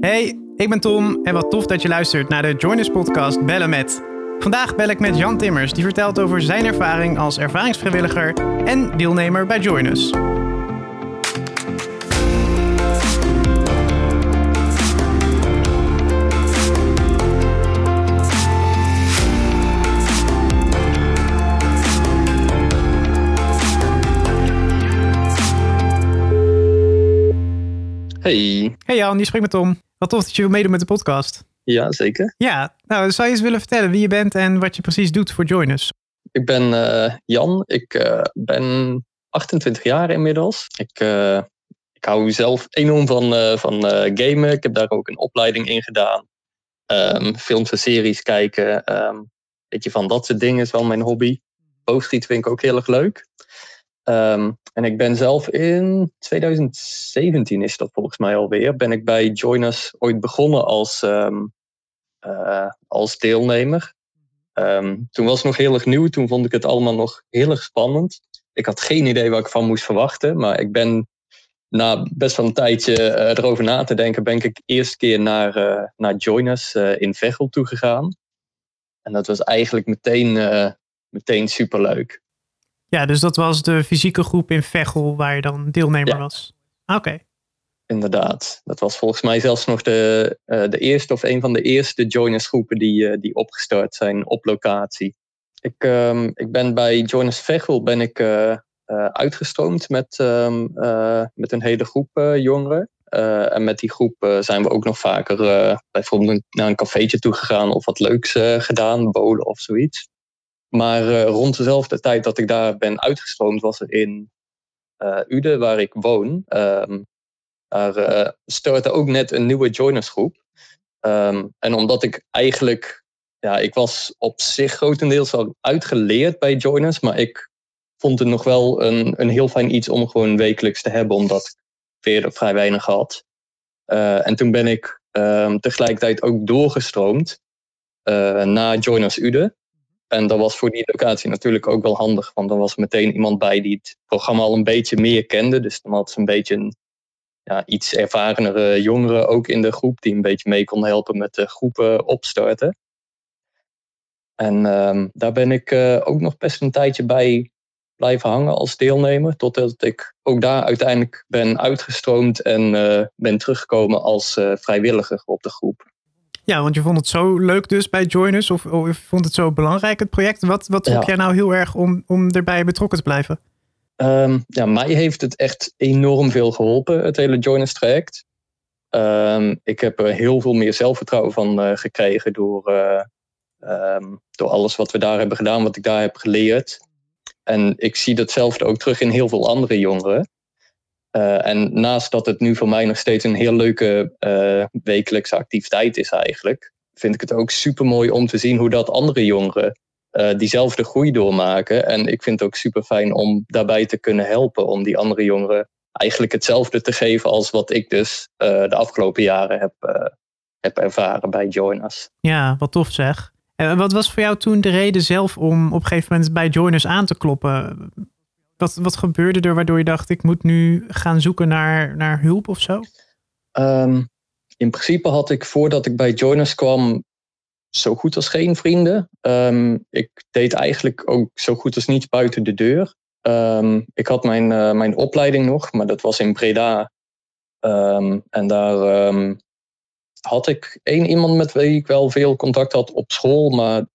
Hey, ik ben Tom en wat tof dat je luistert naar de Joiners podcast Bellen met. Vandaag bel ik met Jan Timmers, die vertelt over zijn ervaring als ervaringsvrijwilliger en deelnemer bij Joiners. Hey. Hey Jan, je spreekt met Tom. Wat tof dat je wil meedoen met de podcast. Ja, zeker. Ja, nou zou je eens willen vertellen wie je bent en wat je precies doet voor Joiners? Ik ben uh, Jan. Ik uh, ben 28 jaar inmiddels. Ik, uh, ik hou zelf enorm van, van gamen. Ik heb daar ook een opleiding in gedaan. Um, films en series kijken. Um, weet je, van dat soort dingen is wel mijn hobby. Boogschieten vind ik ook heel erg leuk. Um, en ik ben zelf in 2017 is dat volgens mij alweer, ben ik bij Joiners ooit begonnen als, um, uh, als deelnemer. Um, toen was het nog heel erg nieuw, toen vond ik het allemaal nog heel erg spannend. Ik had geen idee wat ik van moest verwachten, maar ik ben na best wel een tijdje uh, erover na te denken, ben ik eerst keer naar, uh, naar Joiners in Veghel toegegaan. En dat was eigenlijk meteen, meteen superleuk. Ja, dus dat was de fysieke groep in Veghel waar je dan deelnemer ja. was. Oké. Okay. Inderdaad. Dat was volgens mij zelfs nog de, uh, de eerste of een van de eerste joiners groepen die, uh, die opgestart zijn op locatie. Ik, um, ik ben bij Joiners Veghel ben ik uh, uitgestroomd met, um, met een hele groep jongeren. en met die groep zijn we ook nog vaker bijvoorbeeld naar een cafeetje toe gegaan of wat leuks gedaan, bolen of zoiets. Maar uh, rond dezelfde tijd dat ik daar ben uitgestroomd, was er in uh, Uden, waar ik woon, um, daar uh, startte ook net een nieuwe joinersgroep. Um, en omdat ik eigenlijk, ja, ik was op zich grotendeels al uitgeleerd bij joiners, maar ik vond het nog wel een, een heel fijn iets om gewoon wekelijks te hebben, omdat ik weer vrij weinig had. en toen ben ik um, tegelijkertijd ook doorgestroomd naar Joiners Uden. En dat was voor die locatie natuurlijk ook wel handig, want dan was er meteen iemand bij die het programma al een beetje meer kende. Dus dan had ze een beetje een ja, iets ervarenere jongeren ook in de groep, die een beetje mee kon helpen met de groepen opstarten. En um, daar ben ik uh, ook nog best een tijdje bij blijven hangen als deelnemer, totdat ik ook daar uiteindelijk ben uitgestroomd en uh, ben teruggekomen als uh, vrijwilliger op de groep. Ja, want je vond het zo leuk dus bij Joiners, of, of je vond het zo belangrijk, het project. Wat, wat trok ja. jij nou heel erg om, om erbij betrokken te blijven? Um, ja, mij heeft het echt enorm veel geholpen, het hele Joiners traject. Um, ik heb er heel veel meer zelfvertrouwen van uh, gekregen door, uh, um, door alles wat we daar hebben gedaan, wat ik daar heb geleerd. En ik zie datzelfde ook terug in heel veel andere jongeren. Uh, en naast dat het nu voor mij nog steeds een heel leuke uh, wekelijkse activiteit is eigenlijk, vind ik het ook super mooi om te zien hoe dat andere jongeren uh, diezelfde groei doormaken. En ik vind het ook super fijn om daarbij te kunnen helpen om die andere jongeren eigenlijk hetzelfde te geven als wat ik dus de afgelopen jaren heb, heb ervaren bij Joiners. Ja, wat tof zeg. En wat was voor jou toen de reden zelf om op een gegeven moment bij Joiners aan te kloppen? Wat, wat gebeurde er waardoor je dacht, ik moet nu gaan zoeken naar, naar hulp of zo? Um, in principe had ik voordat ik bij Joiners kwam zo goed als geen vrienden. Um, ik deed eigenlijk ook zo goed als niets buiten de deur. Um, ik had mijn, uh, mijn opleiding nog, maar dat was in Breda. en daar had ik één iemand met wie ik wel veel contact had op school, maar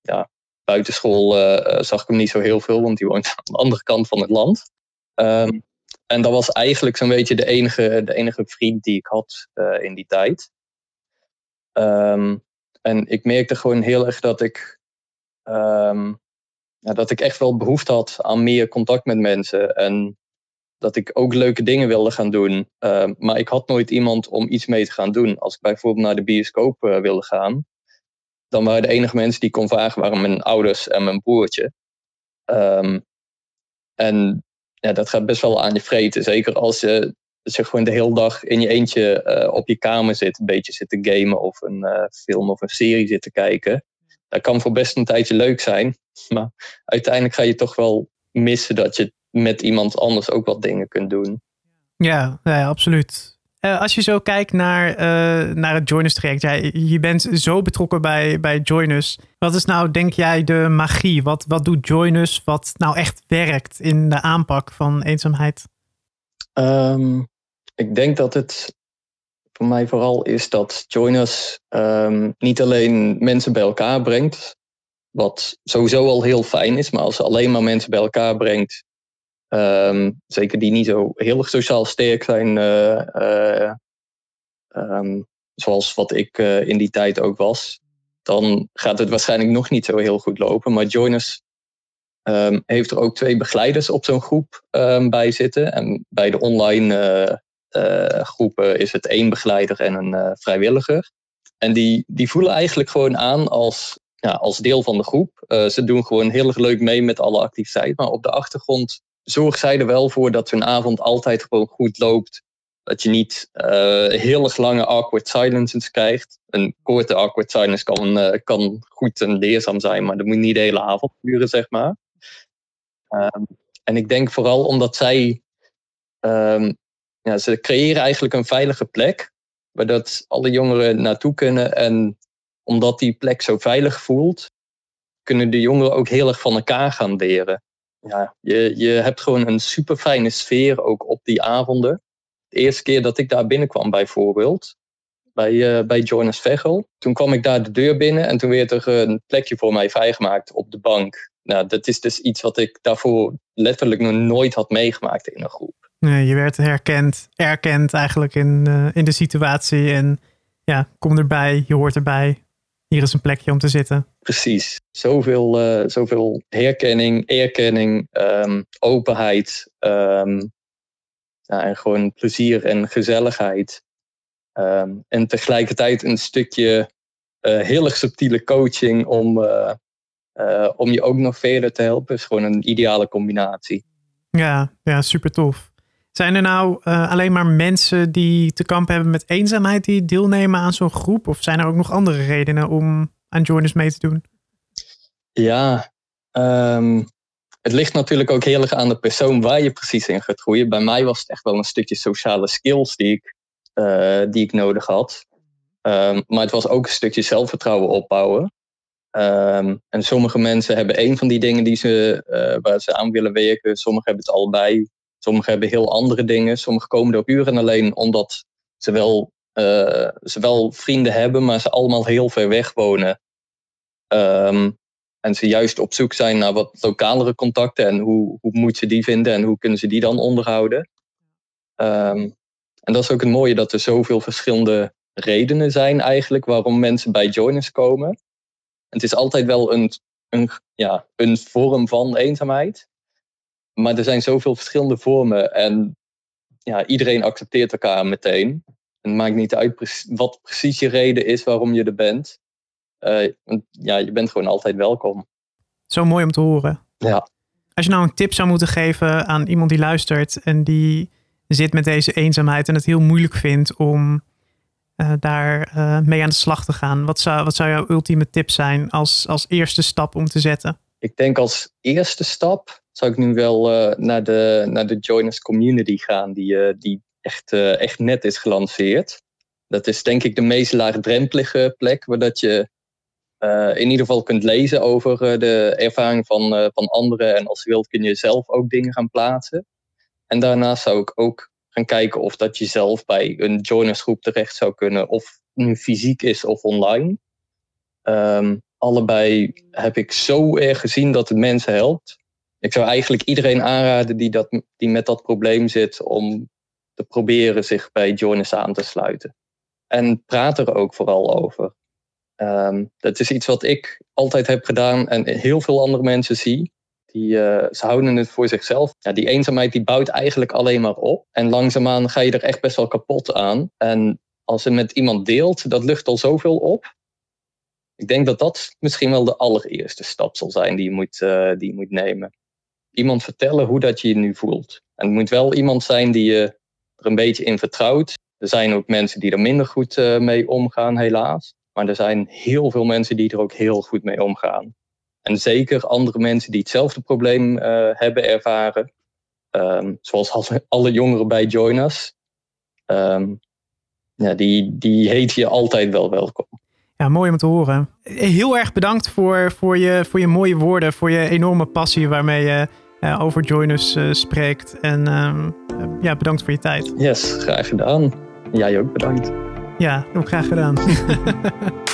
ja, buitenschool uh, zag ik hem niet zo heel veel, want die woont aan de andere kant van het land. Um, en dat was eigenlijk zo'n beetje de enige, de enige vriend die ik had uh, in die tijd. Um, en ik merkte gewoon heel erg dat ik, um, ja, dat ik echt wel behoefte had aan meer contact met mensen. En dat ik ook leuke dingen wilde gaan doen. maar ik had nooit iemand om iets mee te gaan doen. Als ik bijvoorbeeld naar de bioscoop wilde gaan, dan waren de enige mensen die kon vragen waren mijn ouders en mijn broertje. Um, en ja, dat gaat best wel aan je vreten. Zeker als je, je gewoon de hele dag in je eentje uh, op je kamer zit, een beetje zit te gamen of een uh, film of een serie zit te kijken. Dat kan voor best een tijdje leuk zijn. Maar uiteindelijk ga je toch wel missen dat je met iemand anders ook wat dingen kunt doen. Ja, ja absoluut. Uh, als je zo kijkt naar, uh, naar het Joiners traject, ja, je bent zo betrokken bij, bij Joiners. Wat is nou, denk jij, de magie? Wat, wat doet Joiners wat nou echt werkt in de aanpak van eenzaamheid? Um, ik denk dat het voor mij vooral is dat Joiners um, niet alleen mensen bij elkaar brengt, wat sowieso al heel fijn is, maar als ze alleen maar mensen bij elkaar brengt, um, zeker die niet zo heel erg sociaal sterk zijn, uh, uh, um, zoals wat ik uh, in die tijd ook was, dan gaat het waarschijnlijk nog niet zo heel goed lopen. Maar Joiners um, heeft er ook twee begeleiders op zo'n groep bij zitten. En bij de online groepen is het één begeleider en een vrijwilliger. En die, die voelen eigenlijk gewoon aan als ja, als deel van de groep. Ze doen gewoon heel erg leuk mee met alle activiteiten. Maar op de achtergrond zorgt zij er wel voor dat hun avond altijd gewoon goed loopt. Dat je niet uh, heel erg lange awkward silences krijgt. Een korte awkward silence kan, uh, kan goed en leerzaam zijn, maar dat moet niet de hele avond duren, zeg maar. Um, en ik denk vooral omdat zij. Um, ja, ze creëren eigenlijk een veilige plek. Waar dat alle jongeren naartoe kunnen. En omdat die plek zo veilig voelt, kunnen de jongeren ook heel erg van elkaar gaan leren. Ja, je, je hebt gewoon een super fijne sfeer ook op die avonden. De eerste keer dat ik daar binnenkwam bijvoorbeeld, bij, uh, bij Jonas Vegel. Toen kwam ik daar de deur binnen en toen werd er een plekje voor mij vrijgemaakt op de bank. Nou, dat is dus iets wat ik daarvoor letterlijk nog nooit had meegemaakt in een groep. Nee, je werd herkend, erkend eigenlijk in, uh, in de situatie en ja, kom erbij, je hoort erbij hier is een plekje om te zitten. Precies. Zoveel, uh, zoveel herkenning, erkenning, um, openheid. Um, ja, en gewoon plezier en gezelligheid. Um, en tegelijkertijd een stukje uh, heel erg subtiele coaching om, uh, om je ook nog verder te helpen. is gewoon een ideale combinatie. Ja, ja super tof. Zijn er nou uh, alleen maar mensen die te kampen hebben met eenzaamheid die deelnemen aan zo'n groep? Of zijn er ook nog andere redenen om aan Joiners mee te doen? Ja, um, het ligt natuurlijk ook heel erg aan de persoon waar je precies in gaat groeien. Bij mij was het echt wel een stukje sociale skills die ik, uh, die ik nodig had. Um, maar het was ook een stukje zelfvertrouwen opbouwen. Um, en sommige mensen hebben één van die dingen die ze, uh, waar ze aan willen werken. Sommigen hebben het allebei. Sommigen hebben heel andere dingen. Sommigen komen er puur en alleen omdat ze wel, uh, ze wel vrienden hebben, maar ze allemaal heel ver weg wonen. Um, en ze juist op zoek zijn naar wat lokalere contacten en hoe, hoe moet ze die vinden en hoe kunnen ze die dan onderhouden. Um, en dat is ook het mooie dat er zoveel verschillende redenen zijn eigenlijk waarom mensen bij joiners komen. Het is altijd wel een, een, ja, een vorm van eenzaamheid. Maar er zijn zoveel verschillende vormen en ja, iedereen accepteert elkaar meteen. Het maakt niet uit wat precies je reden is waarom je er bent. Uh, ja, je bent gewoon altijd welkom. Zo mooi om te horen. Ja. Als je nou een tip zou moeten geven aan iemand die luistert en die zit met deze eenzaamheid en het heel moeilijk vindt om uh, daar uh, mee aan de slag te gaan, wat zou, wat zou jouw ultieme tip zijn als, als eerste stap om te zetten? Ik denk als eerste stap zou ik nu wel uh, naar, de, naar de Joiners Community gaan, die, uh, die echt, uh, echt net is gelanceerd. Dat is denk ik de meest laagdrempelige plek, waar dat je in ieder geval kunt lezen over de ervaring van, van anderen. En als je wilt kun je zelf ook dingen gaan plaatsen. En daarnaast zou ik ook gaan kijken of dat je zelf bij een joinersgroep terecht zou kunnen, of nu fysiek is of online. Um, allebei heb ik zo erg gezien dat het mensen helpt ik zou eigenlijk iedereen aanraden die, dat, die met dat probleem zit om te proberen zich bij Joiners aan te sluiten. En praat er ook vooral over. Um, dat is iets wat ik altijd heb gedaan en heel veel andere mensen zie. Die, uh, ze houden het voor zichzelf. Ja, die eenzaamheid die bouwt eigenlijk alleen maar op. En langzaamaan ga je er echt best wel kapot aan. En als je met iemand deelt, dat lucht al zoveel op. Ik denk dat dat misschien wel de allereerste stap zal zijn die je moet, uh, die moet nemen iemand vertellen hoe dat je je nu voelt. En het moet wel iemand zijn die je er een beetje in vertrouwt. Er zijn ook mensen die er minder goed uh, mee omgaan, helaas. Maar er zijn heel veel mensen die er ook heel goed mee omgaan. En zeker andere mensen die hetzelfde probleem uh, hebben ervaren. Um, zoals alle, jongeren bij Joiners. Um, ja, die, die heet je altijd wel welkom. Ja, mooi om te horen. Heel erg bedankt voor, voor, je, voor je mooie woorden, voor je enorme passie waarmee je uh, over Joinus uh, spreekt. En uh, ja, bedankt voor je tijd. Yes, graag gedaan. Jij ook bedankt. Ja, ook graag gedaan.